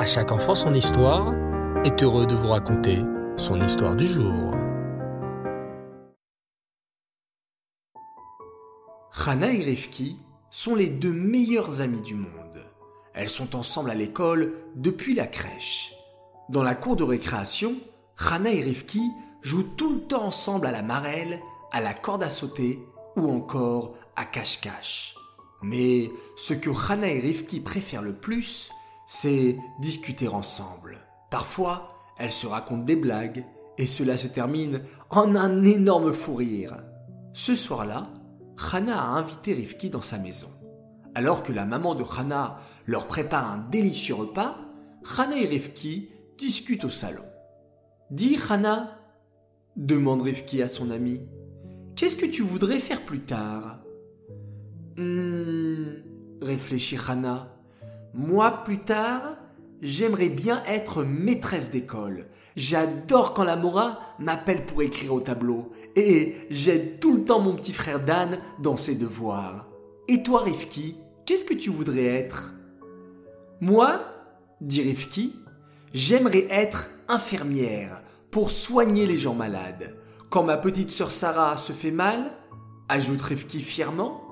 À chaque enfant son histoire est heureux de vous raconter son histoire du jour. Hana et Rivki sont les deux meilleures amies du monde. Elles sont ensemble à l'école depuis la crèche. Dans la cour de récréation, Hana et Rivki jouent tout le temps ensemble à la marelle, à la corde à sauter ou encore à cache-cache. Mais ce que Hana et Rivki préfèrent le plus, c'est discuter ensemble. Parfois, elles se racontent des blagues et cela se termine en un énorme fou rire. Ce soir-là, Hana a invité Rivki dans sa maison. Alors que la maman de Hana leur prépare un délicieux repas, Hana et Rivki discutent au salon. Dis Hana, demande Rivki à son ami, qu'est-ce que tu voudrais faire plus tard? Hum, réfléchit Hana. Moi, plus tard, j'aimerais bien être maîtresse d'école. J'adore quand la Mora m'appelle pour écrire au tableau. Et j'aide tout le temps mon petit frère Dan dans ses devoirs. Et toi, Rifki, qu'est-ce que tu voudrais être? Moi, dit Rifki, j'aimerais être infirmière pour soigner les gens malades. Quand ma petite sœur Sarah se fait mal, ajoute Rifki fièrement,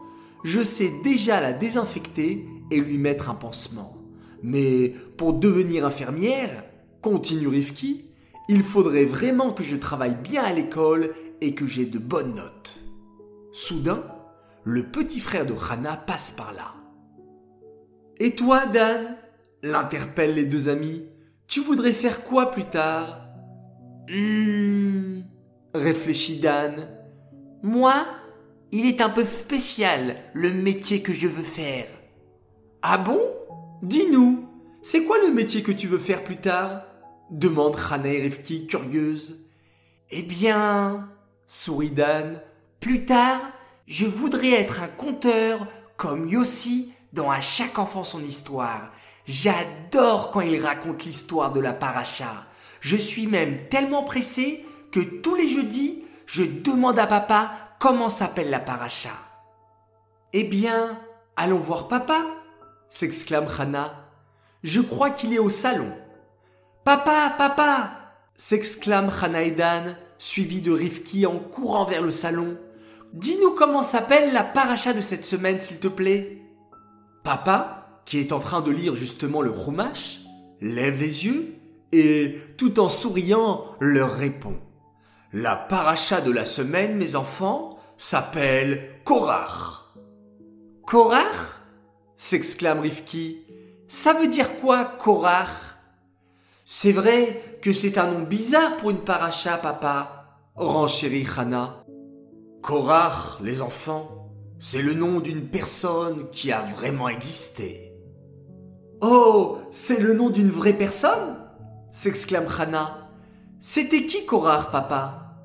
je sais déjà la désinfecter et lui mettre un pansement. Mais pour devenir infirmière, continue Rivki, il faudrait vraiment que je travaille bien à l'école et que j'ai de bonnes notes. Soudain, le petit frère de Hana passe par là. Et toi, Dan? l'interpellent les deux amis. Tu voudrais faire quoi plus tard? Hum, réfléchit Dan. Moi, il est un peu spécial le métier que je veux faire. Ah bon? Dis-nous, c'est quoi le métier que tu veux faire plus tard? Demande Hana Rivki curieuse. Eh bien, sourit Dan, plus tard, je voudrais être un conteur comme Yossi dans À chaque enfant son histoire. J'adore quand il raconte l'histoire de la paracha. Je suis même tellement pressé que tous les jeudis, je demande à papa comment s'appelle la paracha. Eh bien, allons voir papa, s'exclame Hana. Je crois qu'il est au salon. Papa, papa s'exclame Hana et Dan, suivi de Rivki en courant vers le salon. Dis-nous comment s'appelle la paracha de cette semaine, s'il te plaît. Papa, qui est en train de lire justement le Chumash, lève les yeux et, tout en souriant, leur répond. La paracha de la semaine, mes enfants, s'appelle Korach. Korach? S'exclame Rivki. Ça veut dire quoi, Korach? C'est vrai que c'est un nom bizarre pour une paracha, papa, renchérit Hana. Korach, les enfants, c'est le nom d'une personne qui a vraiment existé. Oh, c'est le nom d'une vraie personne? s'exclame Hana. C'était qui Korach, papa?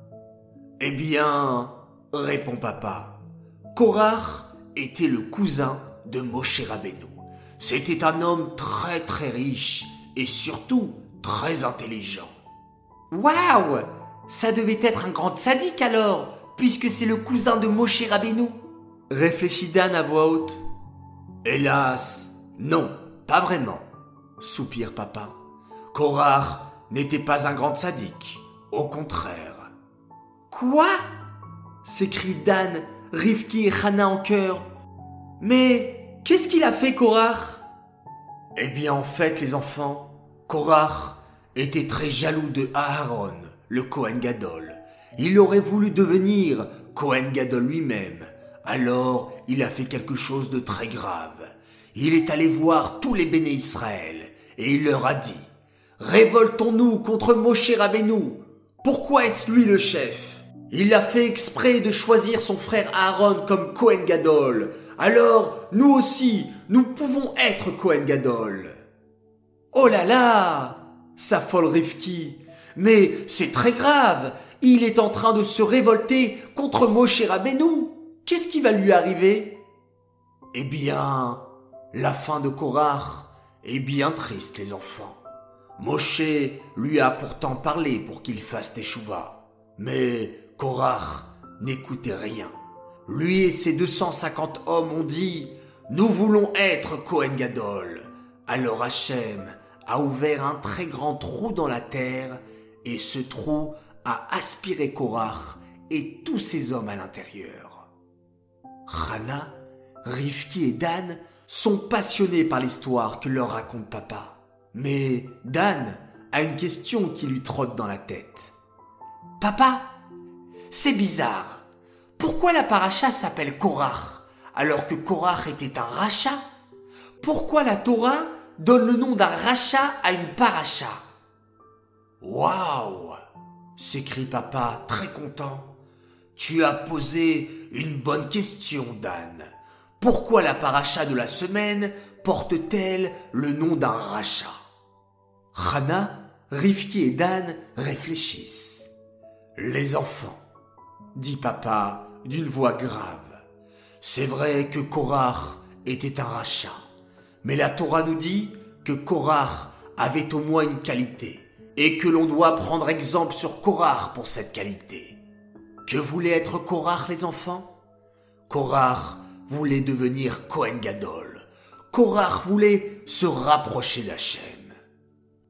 Eh bien, répond papa, Korach était le cousin de Moshe Rabbeinu. C'était un homme très très riche et surtout très intelligent. Waouh Ça devait être un grand sadique alors, puisque c'est le cousin de Moshe Rabbeinu. Réfléchit Dan à voix haute. Hélas, non, pas vraiment, soupire papa. Korach n'était pas un grand sadique, au contraire. Quoi? s'écrie Dan, Rivki et Hana en chœur. Mais qu'est-ce qu'il a fait, Korach Eh bien, en fait, les enfants, Korach était très jaloux de Aaron, le Kohen Gadol. Il aurait voulu devenir Kohen Gadol lui-même. Alors, il a fait quelque chose de très grave. Il est allé voir tous les béné Israël et il leur a dit Révoltons-nous contre Moshe Rabbeinu. Pourquoi est-ce lui le chef? Il a fait exprès de choisir son frère Aaron comme Kohen Gadol. Alors, nous aussi, nous pouvons être Kohen Gadol. Oh là là s'affole Rivki. Mais c'est très grave. Il est en train de se révolter contre Moshe Rabbeinu. Qu'est-ce qui va lui arriver? Eh bien, la fin de Korach est bien triste, les enfants. Moshe lui a pourtant parlé pour qu'il fasse teshuva. Mais Korach n'écoutait rien. Lui et ses 250 hommes ont dit Nous voulons être Kohen Gadol. Alors Hachem a ouvert un très grand trou dans la terre et ce trou a aspiré Korach et tous ses hommes à l'intérieur. Rana, Rifki et Dan sont passionnés par l'histoire que leur raconte papa. Mais Dan a une question qui lui trotte dans la tête. Papa, c'est bizarre. Pourquoi la paracha s'appelle Korach alors que Korach était un rachat Pourquoi la Torah donne le nom d'un rachat à une paracha? Waouh s'écrie papa très content. Tu as posé une bonne question, Dan. Pourquoi la paracha de la semaine porte-t-elle le nom d'un rachat Rana, Rifki et Dan réfléchissent. Les enfants, dit papa d'une voix grave. C'est vrai que Korach était un rachat, mais la Torah nous dit que Korach avait au moins une qualité et que l'on doit prendre exemple sur Korach pour cette qualité. Que voulait être Korach les enfants? Korach voulait devenir Kohen Gadol. Korach voulait se rapprocher d'Hachem.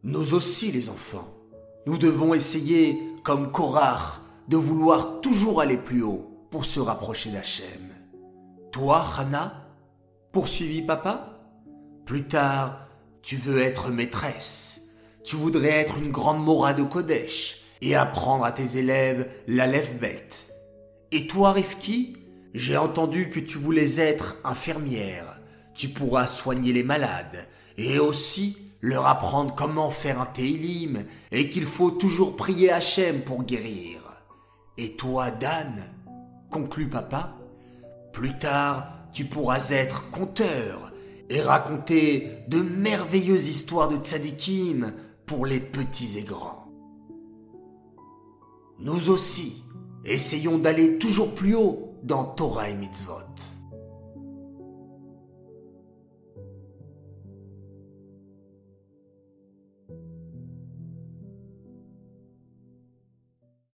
Nous aussi les enfants, nous devons essayer, comme Korach, de vouloir toujours aller plus haut pour se rapprocher d'Hachem. Toi, Hana, poursuivit papa, plus tard, tu veux être maîtresse. Tu voudrais être une grande Mora de Kodesh et apprendre à tes élèves la bête. Et toi, Rifki, j'ai entendu que tu voulais être infirmière. Tu pourras soigner les malades et aussi leur apprendre comment faire un télim et qu'il faut toujours prier Hachem pour guérir. Et toi, Dan, conclut papa, plus tard, tu pourras être conteur et raconter de merveilleuses histoires de tzadikim pour les petits et grands. Nous aussi, essayons d'aller toujours plus haut dans Torah et Mitzvot.